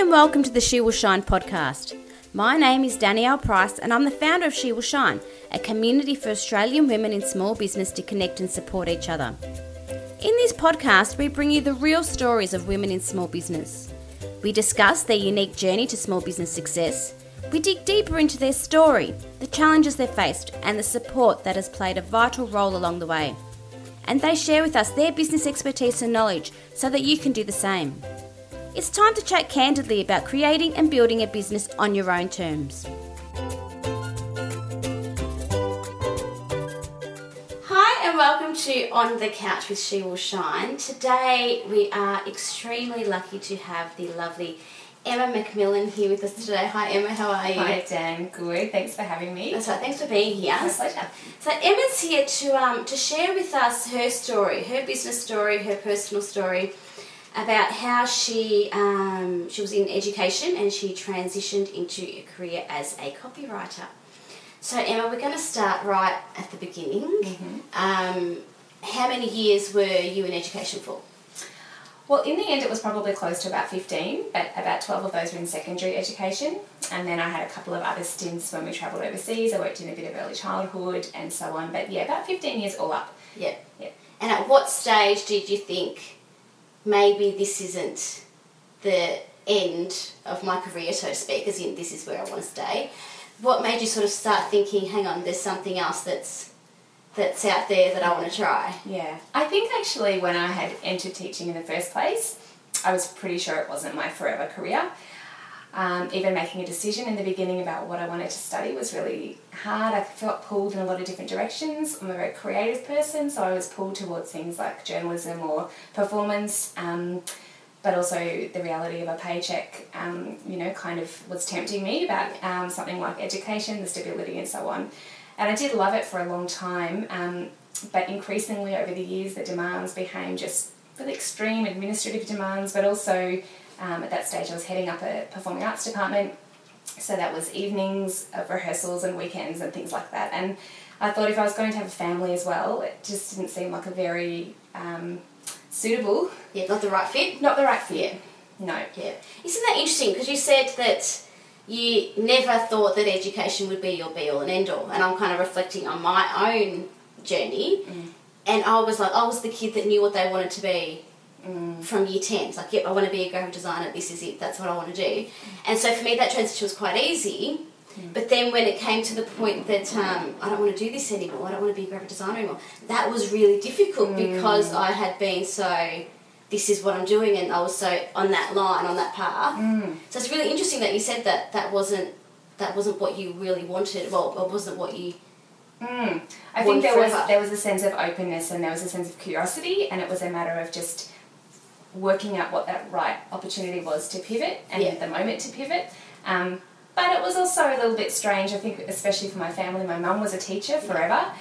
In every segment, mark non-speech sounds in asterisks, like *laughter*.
and welcome to the She Will Shine podcast. My name is Danielle Price, and I'm the founder of She Will Shine, a community for Australian women in small business to connect and support each other. In this podcast, we bring you the real stories of women in small business. We discuss their unique journey to small business success. We dig deeper into their story, the challenges they've faced, and the support that has played a vital role along the way. And they share with us their business expertise and knowledge so that you can do the same. It's time to chat candidly about creating and building a business on your own terms. Hi, and welcome to On the Couch with She Will Shine. Today, we are extremely lucky to have the lovely Emma McMillan here with us today. Hi, Emma, how are you? Hi, Dan. Good. Thanks for having me. That's right. Thanks for being here. My pleasure. So Emma's here to um, to share with us her story, her business story, her personal story about how she um, she was in education and she transitioned into a career as a copywriter. So Emma, we're going to start right at the beginning. Um, how many years were you in education for? Well, in the end, it was probably close to about 15, but about 12 of those were in secondary education. And then I had a couple of other stints when we travelled overseas. I worked in a bit of early childhood and so on. But yeah, about 15 years all up. Yeah. Yeah. And at what stage did you think maybe this isn't the end of my career, so to speak, as in this is where I want to stay? What made you sort of start thinking, hang on, there's something else that's that's out there that I want to try? Yeah. I think actually when I had entered teaching in the first place, I was pretty sure it wasn't my forever career. Um, even making a decision in the beginning about what I wanted to study was really hard. I felt pulled in a lot of different directions. I'm a very creative person, so I was pulled towards things like journalism or performance, um, but also the reality of a paycheck, um, you know, kind of was tempting me about um, something like education, the stability, and so on. And I did love it for a long time, um, but increasingly over the years, the demands became just really extreme administrative demands, but also um, at that stage I was heading up a performing arts department, so that was evenings of rehearsals and weekends and things like that. And I thought if I was going to have a family as well, it just didn't seem like a very um, suitable, Yeah, not the right fit. not the right fit. No. Yeah. Isn't that interesting? Because you said that you never thought that education would be your be all and end all. And I'm kind of reflecting on my own journey. And I was like, I was the kid that knew what they wanted to be from year 10. It's like, yep, I want to be a graphic designer. This is it. That's what I want to do. And so for me, that transition was quite easy. But then when it came to the point that um, I don't want to do this anymore, I don't want to be a graphic designer anymore, that was really difficult because I had been so this is what I'm doing, and I was so on that line, on that path. So it's really interesting that you said that that wasn't that wasn't what you really wanted. Well, it wasn't what you. Mm. I think there was there was a sense of openness and there was a sense of curiosity, and it was a matter of just working out what that right opportunity was to pivot and Yeah. the moment to pivot. Um, but it was also a little bit strange. I think, especially for my family, my mum was a teacher forever.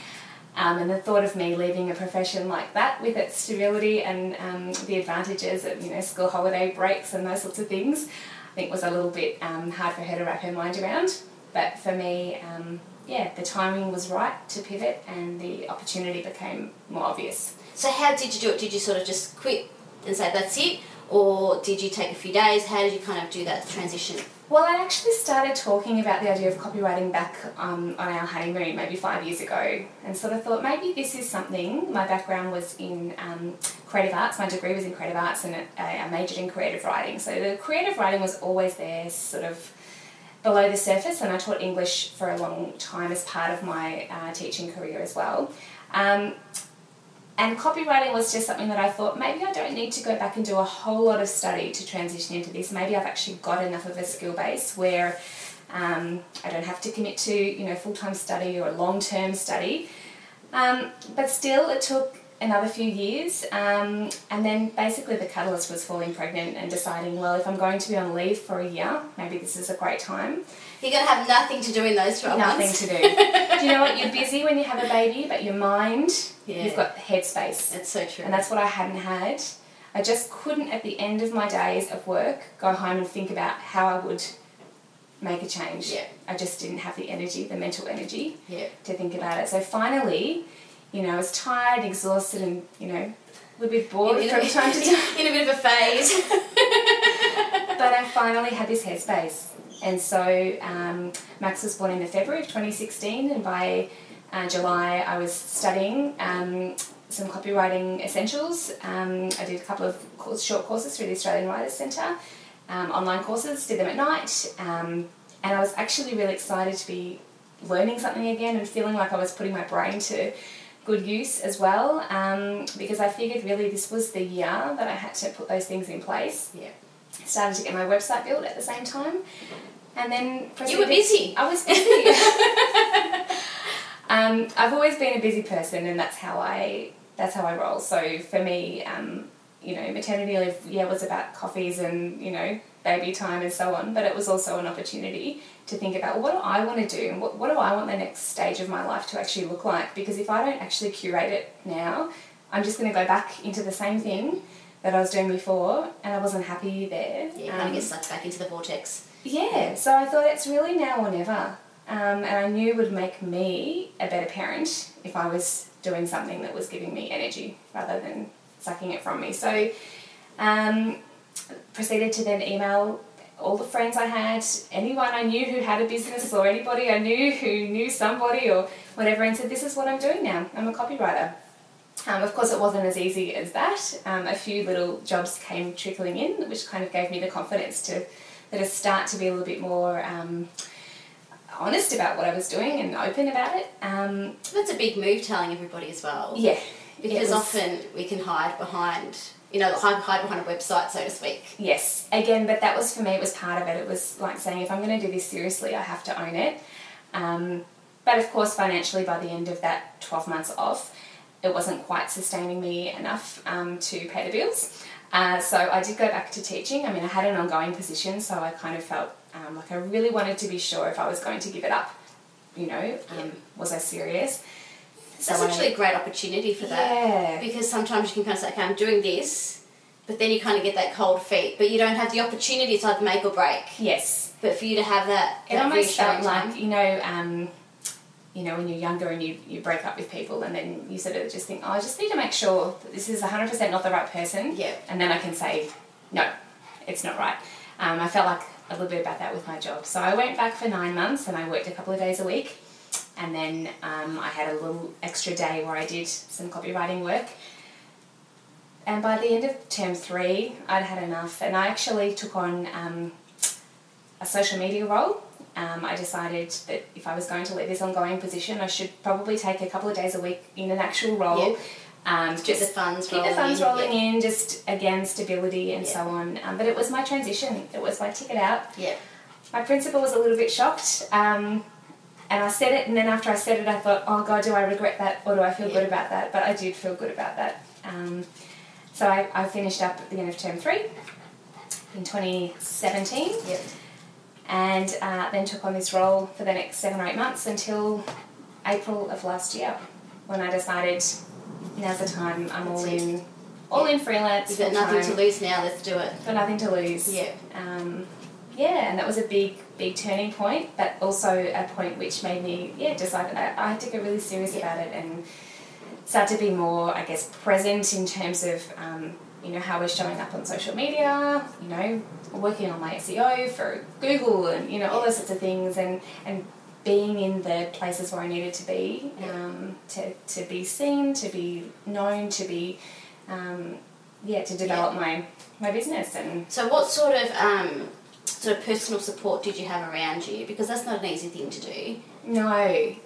Um, and the thought of me leaving a profession like that with its stability and um, the advantages of you know school holiday breaks and those sorts of things, I think was a little bit um, hard for her to wrap her mind around. But for me, um, yeah, the timing was right to pivot and the opportunity became more obvious. So how did you do it? Did you sort of just quit and say that's it, or did you take a few days? How did you kind of do that transition? Well, I actually started talking about the idea of copywriting back um, on our honeymoon maybe five years ago and sort of thought maybe this is something. My background was in um, creative arts, my degree was in creative arts and I majored in creative writing. So the creative writing was always there, sort of below the surface, and I taught English for a long time as part of my uh, teaching career as well. Um, and copywriting was just something that I thought maybe I don't need to go back and do a whole lot of study to transition into this. Maybe I've actually got enough of a skill base where um, I don't have to commit to you know full time study or long term study. Um, but still, it took another few years, um, and then basically the catalyst was falling pregnant and deciding, well, if I'm going to be on leave for a year, maybe this is a great time. You're going to have nothing to do in those 12 Nothing months. to do. *laughs* do you know what? You're busy when you have a baby, but your mind, Yeah. you've got headspace. That's so true. And that's what I hadn't had. I just couldn't, at the end of my days of work, go home and think about how I would make a change. Yeah. I just didn't have the energy, the mental energy yeah. to think about it. So finally, you know, I was tired, exhausted, and, you know, a little bit bored in, from time to time. *laughs* in a bit of a phase. *laughs* but I finally had this headspace. And so um, Max was born in February of 2016, and by uh, July I was studying um, some copywriting essentials. Um, I did a couple of course, short courses through the Australian Writers Centre, um, online courses, did them at night, um, and I was actually really excited to be learning something again and feeling like I was putting my brain to good use as well um, because I figured really this was the year that I had to put those things in place. Yeah. Started to get my website built at the same time, and then You were busy. I was busy. *laughs* um, I've always been a busy person, and that's how I that's how I roll. So for me, um, you know, maternity leave, yeah, was about coffees and you know baby time and so on, but it was also an opportunity to think about well, what do I want to do and what, what do I want the next stage of my life to actually look like? Because if I don't actually curate it now, I'm just going to go back into the same thing that I was doing before, and I wasn't happy there. Yeah, you kind Um, of get sucked back into the vortex. yeah, so I thought it's really now or never. Um, and I knew it would make me a better parent if I was doing something that was giving me energy rather than sucking it from me. So um, proceeded to then email all the friends I had, anyone I knew who had a business or anybody I knew who knew somebody or whatever, and said, This is what I'm doing now. I'm a copywriter. Um, of course, it wasn't as easy as that. Um, a few little jobs came trickling in, which kind of gave me the confidence to to start to be a little bit more um, honest about what I was doing and open about it. Um, That's a big move telling everybody as well. yeah, Because was- often we can hide behind, you know, hide, hide behind a website, so to speak. Yes, again, but that was for me, it was part of it. It was like saying, if I'm going to do this seriously, I have to own it. Um, but of course, financially, by the end of that 12 months off, it wasn't quite sustaining me enough um, to pay the bills. Uh, so I did go back to teaching. I mean, I had an ongoing position, so I kind of felt um, like I really wanted to be sure if I was going to give it up. You know, um, was I serious? So That's I- actually a great opportunity for that. Yeah. Because sometimes you can kind of say, okay, I'm doing this, but then you kind of get that cold feet, but you don't have the opportunity to either make or break. Yes, But for you to have that, it almost felt time. like you know um, you know when you're younger and you, you break up with people and then you sort of just think oh i just need to make sure that this is 100% not the right person. Yeah. and then i can say no it's not right. Um, i felt like a little bit about that with my job. So i went back for nine months and i worked a couple of days a week. And then um, i had a little extra day where i did some copywriting work. And by the end of term three i'd had enough. And i actually took on um, a social media role. Um, I decided that if I was going to leave this ongoing position, I should probably take a couple of days a week in an actual role. Um, Keep just the funds keep rolling the funds in, rolling in, just again stability and Yeah. so on. Um, but it was my transition. It was my ticket out. Yeah. My principal was a little bit shocked. Um, and I said it, and then after I said it, I thought, oh God, do I regret that or do I feel Yeah. good about that? But I did feel good about that. Um, so I, I finished up at the end of term three in 2017 Yep. And uh, then took on this role for the next seven or eight months until April of last year when I decided now's the time I'm all in all in freelance You've got nothing to lose now, let's do it. got nothing to lose Yeah. um, yeah and that was a big big turning point but also a point which made me yeah decide I, I had to get really serious Yeah. about it and start to be more I guess present in terms of um, you know how we're showing up on social media you know working on my SEO for Google and you know all those sorts of things and and being in the places where I needed to be um, to, to be seen to be known to be um, yeah to develop my my business and So, what sort of um, sort of personal support did you have around you? Because that's not an easy thing to do. no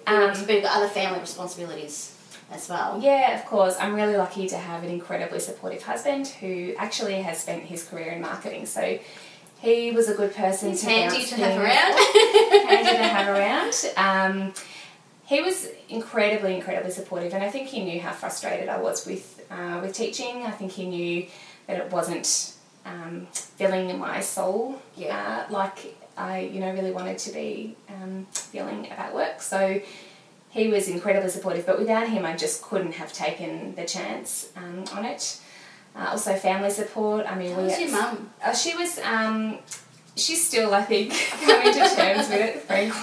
Um, um, but you've got other family responsibilities as well. Yeah, of course. I'm really lucky to have an incredibly supportive husband who actually has spent his career in marketing. So he was a good person It's to handy to have around. handy to have around. Um, he was incredibly, incredibly supportive, and I think he knew how frustrated I was with uh, with teaching. I think he knew that it wasn't um, filling my soul Yeah. uh, like I, you know, really wanted to be um, feeling about work. So he was incredibly supportive, but without him, I just couldn't have taken the chance um, on it. Uh, also, family support. I mean, How we was your mum? uh, she was. Um, she's still, I think, *laughs* coming to terms with it. Frankly,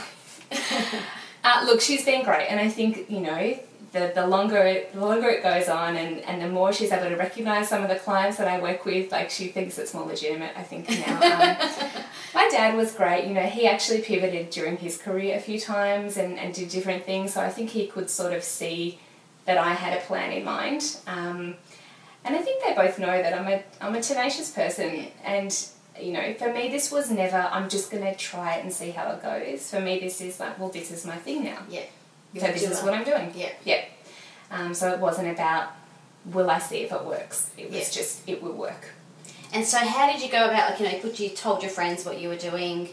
*laughs* uh, look, she's been great, and I think you know the, the longer it, the longer it goes on and, and the more she's able to recognize some of the clients that I work with, like she thinks it's more legitimate, I think now. Um, *laughs* my dad was great, you know, he actually pivoted during his career a few times and, and did different things, so I think he could sort of see that I had a plan in mind. Um, and I think they both know that I'm a, I'm a tenacious person and you know, for me, this was never, I'm just going to try it and see how it goes. For me, this is like, well, this is my thing now. Yeah. So this is what I'm doing. Yeah. Yeah. Um, so it wasn't about, will I see if it works? It was Yeah. just, it will work. And so, how did you go about, like, you know, put you told your friends what you were doing,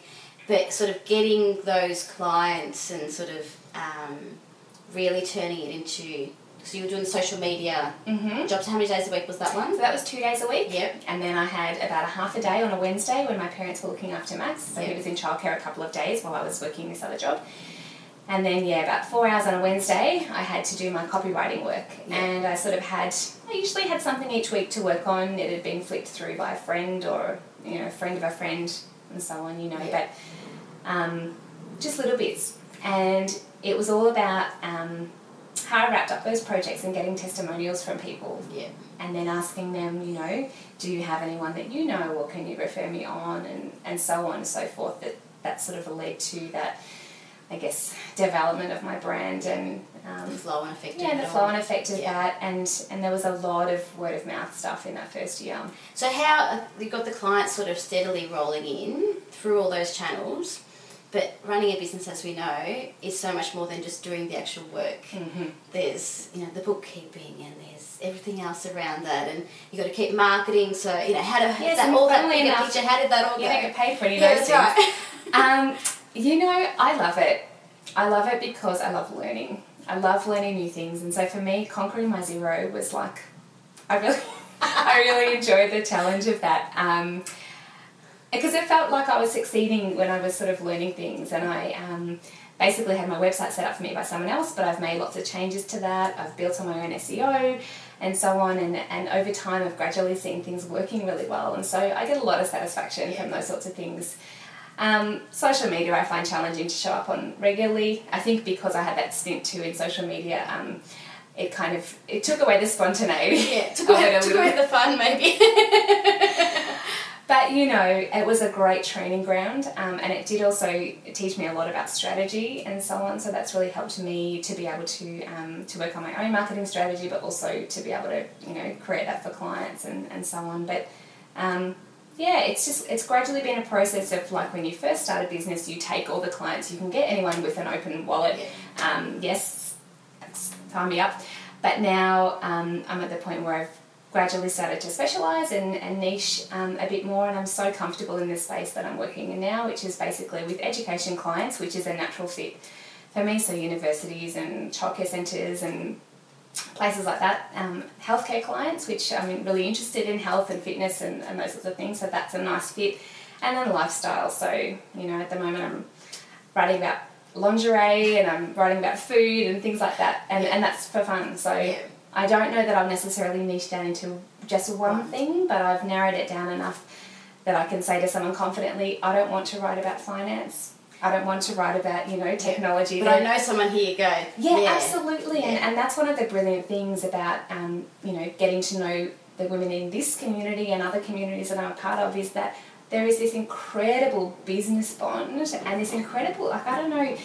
but sort of getting those clients and sort of um, really turning it into. So you were doing social media Mm-hmm. jobs. How many days a week was that one? So that was two days a week. Yep. And then I had about a half a day on a Wednesday when my parents were looking after Max. So he was in childcare a couple of days while I was working this other job. And then, yeah, about four hours on a Wednesday, I had to do my copywriting work. Yeah. And I sort of had, I usually had something each week to work on. It had been flicked through by a friend or, you know, a friend of a friend and so on, you know, Yeah. but um, just little bits. And it was all about um, how I wrapped up those projects and getting testimonials from people Yeah. and then asking them, you know, do you have anyone that you know or can you refer me on and, and so on and so forth. That that sort of led to that, I guess, development of my brand and The um, flow and effect. yeah, the flow and effect of Yeah. that. And and there was a lot of word of mouth stuff in that first year. So how uh, you got the clients sort of steadily rolling in through all those channels, but running a business, as we know, is so much more than just doing the actual work. Mm-hmm. There's you know the bookkeeping and there's everything else around that, and you got to keep marketing. So you know how to Yes, that all that bigger enough, picture. How did that all You go? don't get paid for any of yeah, those that's right. *laughs* Um, you know, I love it. I love it because I love learning. I love learning new things, and so for me, conquering my SEO was like, I really, *laughs* I really enjoyed the challenge of that. Um, because it felt like I was succeeding when I was sort of learning things, and I um, basically had my website set up for me by someone else, but I've made lots of changes to that. I've built on my own SEO and so on, and, and over time, I've gradually seen things working really well, and so I get a lot of satisfaction from those sorts of things. Um, social media I find challenging to show up on regularly. I think because I had that stint too in social media, um, it kind of it took away the spontaneity. Yeah, *laughs* took away, took away the fun maybe. *laughs* But you know, it was a great training ground, um, and it did also teach me a lot about strategy and so on. So that's really helped me to be able to um, to work on my own marketing strategy, but also to be able to you know create that for clients and, and so on. But um, yeah, it's just it's gradually been a process of like when you first start a business, you take all the clients you can get. Anyone with an open wallet, um, yes, sign me up. But now um, I'm at the point where I've gradually started to specialise and, and niche um, a bit more, and I'm so comfortable in the space that I'm working in now, which is basically with education clients, which is a natural fit for me. So universities and childcare centres and places like that. Um, healthcare clients, which I'm really interested in health and fitness and, and those sorts of things. So that's a nice fit. And then lifestyle. So you know, at the moment I'm writing about lingerie and I'm writing about food and things like that, and, and that's for fun. So Yeah. I don't know that I've necessarily niched down into just one Right. thing, but I've narrowed it down enough that I can say to someone confidently, I don't want to write about finance. I don't want to write about, you know, technology. But I know someone here. Go. yeah, absolutely. And, and that's one of the brilliant things about, um, you know, getting to know the women in this community and other communities that I'm a part of is that there is this incredible business bond and this incredible, like, I don't know,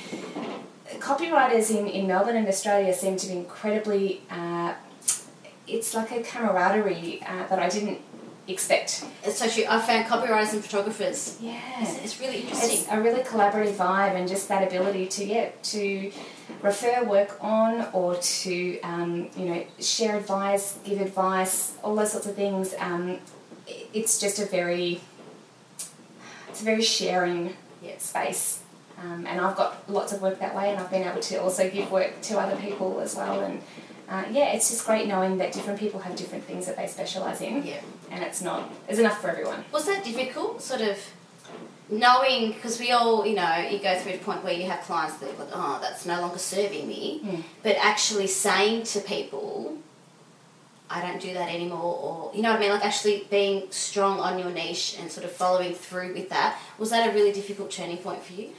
copywriters in, in Melbourne and Australia seem to be incredibly, uh, it's like a camaraderie uh, that I didn't expect. It's so true. I found copywriters and photographers. Yeah. It's, it's really interesting. It's a really collaborative vibe and just that ability to yeah to refer work on or to um, you know share advice, give advice, all those sorts of things. Um, it's just a very it's a very sharing Yeah. space. Um, and I've got lots of work that way, and I've been able to also give work to other people as well. And uh, yeah, it's just great knowing that different people have different things that they specialise in, yeah. and it's not there's enough for everyone. Was that difficult, sort of knowing, because we all, you know, you go through a point where you have clients that are like, oh, that's no longer serving me, Mm. but actually saying to people, I don't do that anymore, or, you know what I mean, like actually being strong on your niche and sort of following through with that, was that a really difficult turning point for you?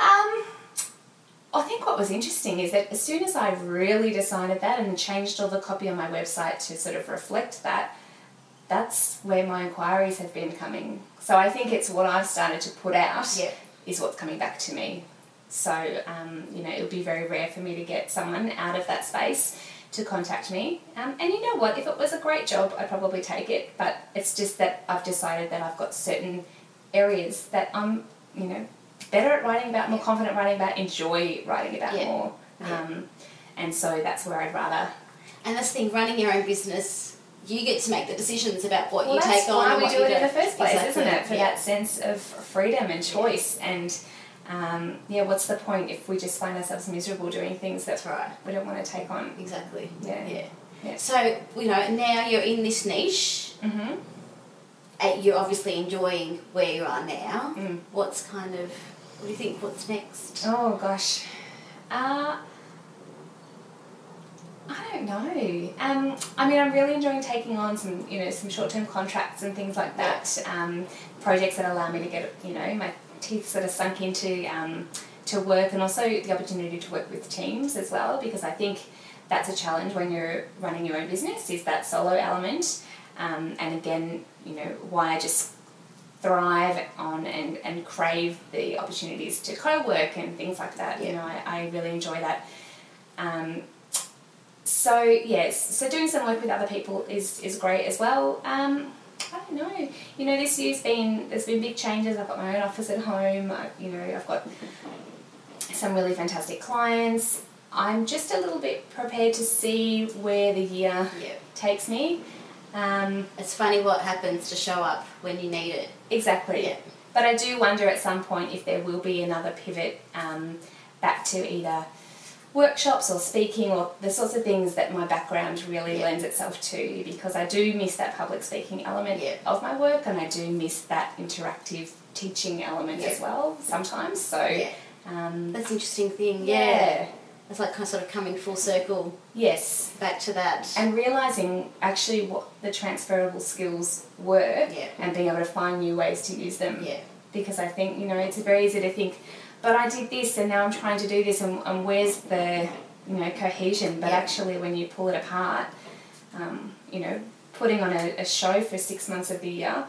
Um, I think what was interesting is that as soon as I really decided that and changed all the copy on my website to sort of reflect that, that's where my inquiries have been coming. So I think it's what I've started to put out Yeah. is what's coming back to me. So, um, you know, it would be very rare for me to get someone out of that space to contact me. Um, and you know what? If it was a great job, I'd probably take it. But it's just that I've decided that I've got certain areas that I'm, you know, better at writing about, more confident writing about, enjoy writing about Yeah. more. Yeah. Um, and so that's where I'd rather. And that's the thing, running your own business, you get to make the decisions about what Well, you take on. why and we what do you it in the first place, Exactly. isn't it? For Yeah. that sense of freedom and choice. And um, yeah, what's the point if we just find ourselves miserable doing things that That's right. we don't want to take on? Exactly. Yeah. Yeah. Yeah. So, you know, now you're in this niche. Mm-hmm. uh, You're obviously enjoying where you are now. Mm. What's kind of, what do you think? What's next? Oh gosh. Uh, I don't know. Um, I mean, I'm really enjoying taking on some, you know, some short-term contracts and things like that. Um, projects that allow me to get, you know, my teeth sort of sunk into um, to work, and also the opportunity to work with teams as well. Because I think that's a challenge when you're running your own business is that solo element. Um, and again, you know, why I just thrive on and, and crave the opportunities to co-work and things like that. You know, I, I really enjoy that. Um, so yes, so doing some work with other people is, is great as well. Um, I don't know. You know, this year's been there's been big changes. I've got my own office at home. I, you know, I've got some really fantastic clients. I'm just a little bit prepared to see where the year Yeah. takes me. Um, It's funny what happens to show up when you need it. Exactly. Yeah. But I do wonder at some point if there will be another pivot um, back to either workshops or speaking or the sorts of things that my background really Yeah. lends itself to because I do miss that public speaking element Yeah. of my work and I do miss that interactive teaching element as well sometimes. So, um, That's an interesting thing. Yeah. It's like kind of sort of coming full circle Yes. back to that. And realizing actually what the transferable skills were Yeah. and being able to find new ways to use them. yeah. because I think you know it's very easy to think, but I did this and now I'm trying to do this and, and where's the you know cohesion? But Yeah. actually, when you pull it apart, um, you know, putting on a, a show for six months of the year,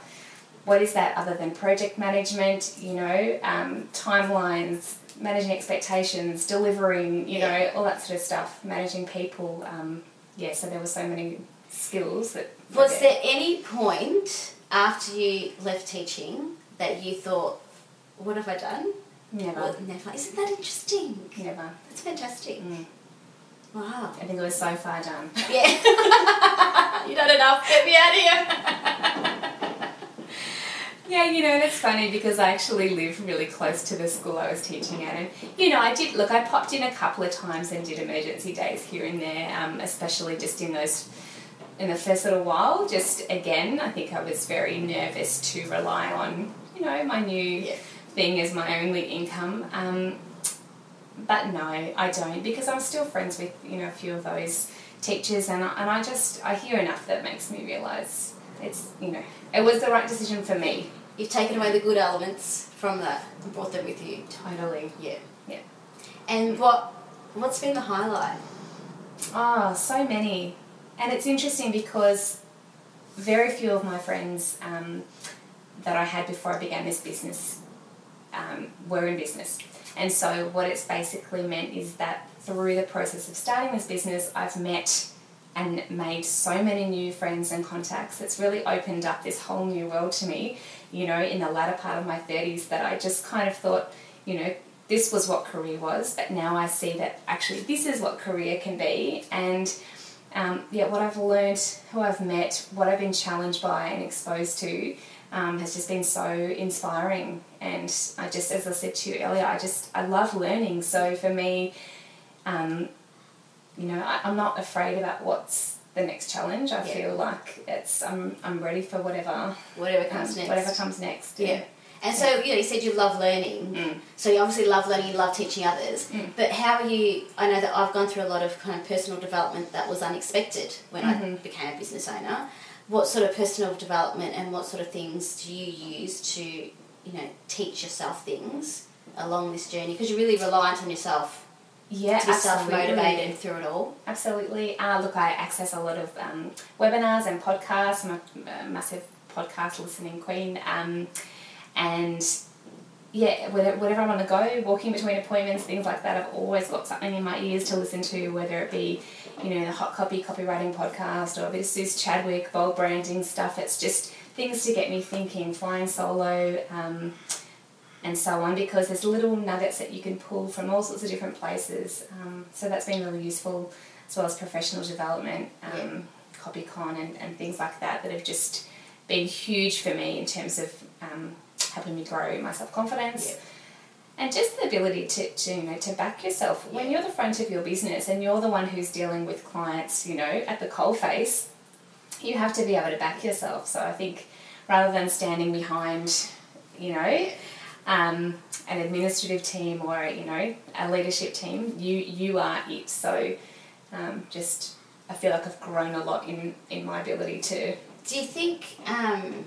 what is that other than project management? You know, um, timelines, managing expectations, delivering, you know, all that sort of stuff, managing people. Um, yeah, so there were so many skills that. Was there any point after you left teaching that you thought, what have I done? Never. Well, never. Isn't that interesting? Never. That's fantastic. Mm. Wow. I think it was so far done. Yeah. *laughs* you done enough. Get me out of here. *laughs* Yeah, you know, that's funny because I actually live really close to the school I was teaching at. And, you know, I did, look, I popped in a couple of times and did emergency days here and there, um, especially just in those, in the first little while. Just again, I think I was very nervous to rely on, you know, my new Yeah. thing as my only income. Um, but no, I don't because I'm still friends with, you know, a few of those teachers and I, and I just, I hear enough that makes me realise it's, you know, it was the right decision for me. You've taken away the good elements from that and brought them with you. Totally. Yeah. Yeah. And what what's been the highlight? Oh, so many. And it's interesting because very few of my friends um, that I had before I began this business um, were in business. And so, what it's basically meant is that through the process of starting this business, I've met and made so many new friends and contacts. It's really opened up this whole new world to me, you know, in the latter part of my 30s that I just kind of thought, you know, this was what career was, but now I see that actually this is what career can be. And um, yeah, what I've learned, who I've met, what I've been challenged by and exposed to um, has just been so inspiring. And I just, as I said to you earlier, I just, I love learning. So for me, um, you know, I, I'm not afraid about what's the next challenge. I Yeah. feel like it's, I'm, I'm ready for whatever, Whatever um, comes next. whatever comes next. Yeah. And so, you know, you said you love learning. Mm. So you obviously love learning, you love teaching others. Mm. But how are you? I know that I've gone through a lot of kind of personal development that was unexpected when I Mhm. became a business owner. What sort of personal development and what sort of things do you use to, you know, teach yourself things along this journey? Because you're really reliant on yourself Yeah, to be self motivated through it all? Absolutely. Uh, look, I access a lot of um, webinars and podcasts. I'm a, a massive podcast listening queen. Um, and yeah, whatever, I want to go, walking between appointments, things like that, I've always got something in my ears to listen to, whether it be, you know, the Hot Copy copywriting podcast or a bit of Suzi Chadwick, bold branding stuff. It's just things to get me thinking, flying solo. Um, and so on because there's little nuggets that you can pull from all sorts of different places. Um, so that's been really useful, as well as professional development, um, CopyCon, and, and things like that that have just been huge for me in terms of um, helping me grow my self confidence. Yeah. And just the ability to, to you know to back yourself when you're the front of your business and you're the one who's dealing with clients, you know, at the coal face, you have to be able to back yourself. So I think rather than standing behind, you know, um, an administrative team or you know a leadership team, you you are it. So um, just I feel like I've grown a lot in in my ability to. Do you think um,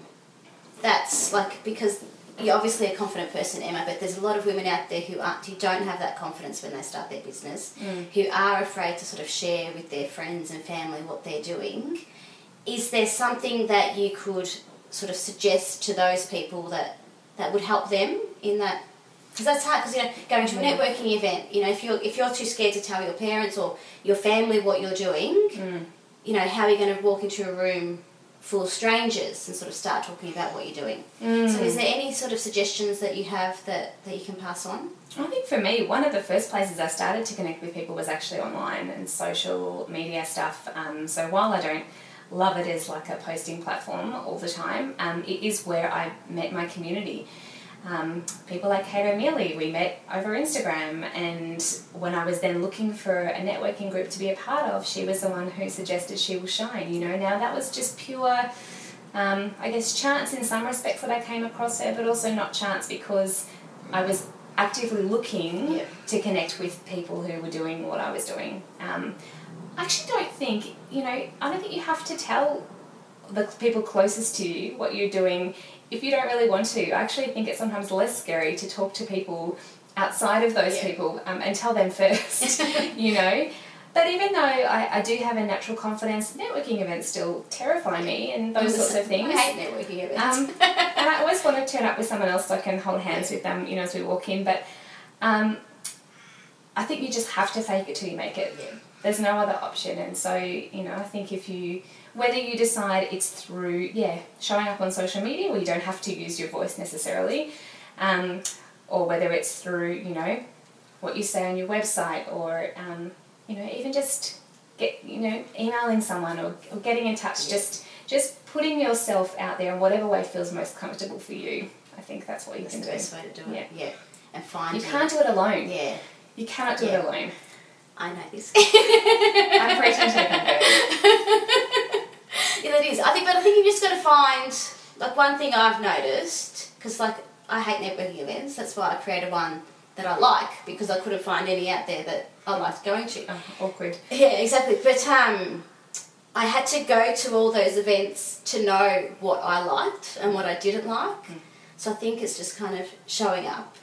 that's like because you're obviously a confident person, Emma, but there's a lot of women out there who aren't, who don't have that confidence when they start their business, who are afraid to sort of share with their friends and family what they're doing. Is there something that you could sort of suggest to those people that that would help them in that? Because that's hard. Because you know, going to a Yeah. networking event, you know, if you're if you're too scared to tell your parents or your family what you're doing, mm. you know, how are you going to walk into a room full of strangers and sort of start talking about what you're doing? So, is mm. there any sort of suggestions that you have that, that you can pass on? I think for me, one of the first places I started to connect with people was actually online and social media stuff. Um, so while I don't love it as like a posting platform all the time, um, it is where I met my community. Um, people like Kate O'Mealy, we met over Instagram, and when I was then looking for a networking group to be a part of, she was the one who suggested She Will Shine. You know, now that was just pure um, I guess chance in some respects that I came across her, but also not chance because I was actively looking Yeah. to connect with people who were doing what I was doing. Um, I actually don't think, you know, I don't think you have to tell the people closest to you what you're doing if you don't really want to. I actually think it's sometimes less scary to talk to people outside of those Yeah. people um, and tell them first, *laughs* *laughs* you know. But even though I, I do have a natural confidence, networking events still terrify me and those sorts of things. I hate networking events. Um, *laughs* and I always want to turn up with someone else so I can hold hands with them, you know, as we walk in. But um, I think you just have to fake it till you make it. Yeah. There's no other option. And so, you know, I think if you, whether you decide it's through, yeah, showing up on social media where you don't have to use your voice necessarily, um, or whether it's through, you know, what you say on your website or, um, you know, even just get, you know, emailing someone or, or getting in touch, Yeah. just just putting yourself out there in whatever way feels most comfortable for you. I think that's what you That's can the do. best way to do it. Yeah. And find You can't do it alone. Yeah, You cannot do Yeah. it alone. I know this. *laughs* I'm preaching to the converted. yeah, that is. I think, but I think you've just got to find like one thing I've noticed because like I hate networking events. That's why I created one that I like because I couldn't find any out there that I liked going to. Oh, awkward. Yeah, exactly. But um, I had to go to all those events to know what I liked and what I didn't like. Hmm. So I think it's just kind of showing up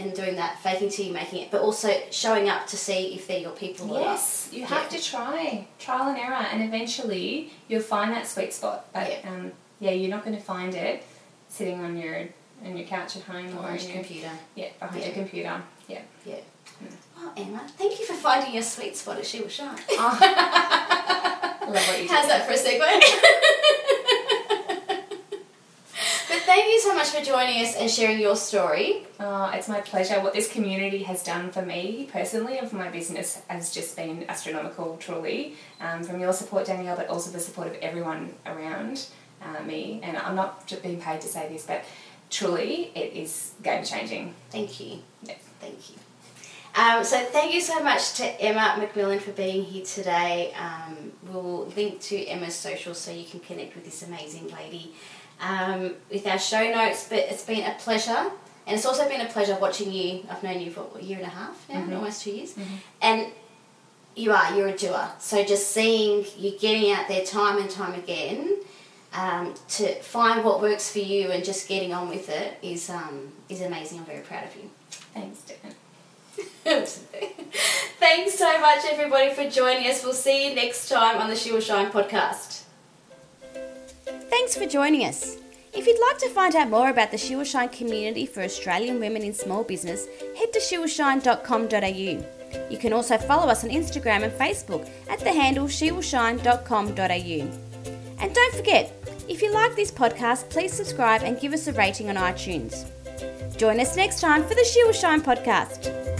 and doing that, faking till you making it, but also showing up to see if they're your people or. Yes, you have Yeah. to try trial and error, and eventually you'll find that sweet spot. But Yeah. um, yeah, you're not going to find it sitting on your on your couch at home or on on your your computer. yeah behind Yeah. your computer. Yeah. Yeah. Oh, Emma, thank you for finding your sweet spot at She Will Shine. *laughs* I love what you do. How's that for a segue? *laughs* thank you so much for joining us and sharing your story. Oh, it's my pleasure. What this community has done for me personally and for my business has just been astronomical, truly. Um, from your support, Danielle, but also the support of everyone around uh, me. And I'm not being paid to say this, but truly it is game changing. Thank you. Yeah. Thank you. Um, so thank you so much to Emma McMillan for being here today. Um, we'll link to Emma's social so you can connect with this amazing lady um, with our show notes. But it's been a pleasure, and it's also been a pleasure watching you. I've known you for a year and a half now, Mhm. almost two years, and you are you're a doer. So just seeing you getting out there time and time again. Um, to find what works for you and just getting on with it is um, is amazing. I'm very proud of you. Thanks, Dan. *laughs* Thanks so much, everybody, for joining us. We'll see you next time on the She Will Shine podcast. Thanks for joining us. If you'd like to find out more about the She Will Shine community for Australian women in small business, head to shewillshine.com.au. You can also follow us on Instagram and Facebook at the handle shewillshine.com.au. And don't forget, if you like this podcast, please subscribe and give us a rating on iTunes. Join us next time for the She Will Shine podcast.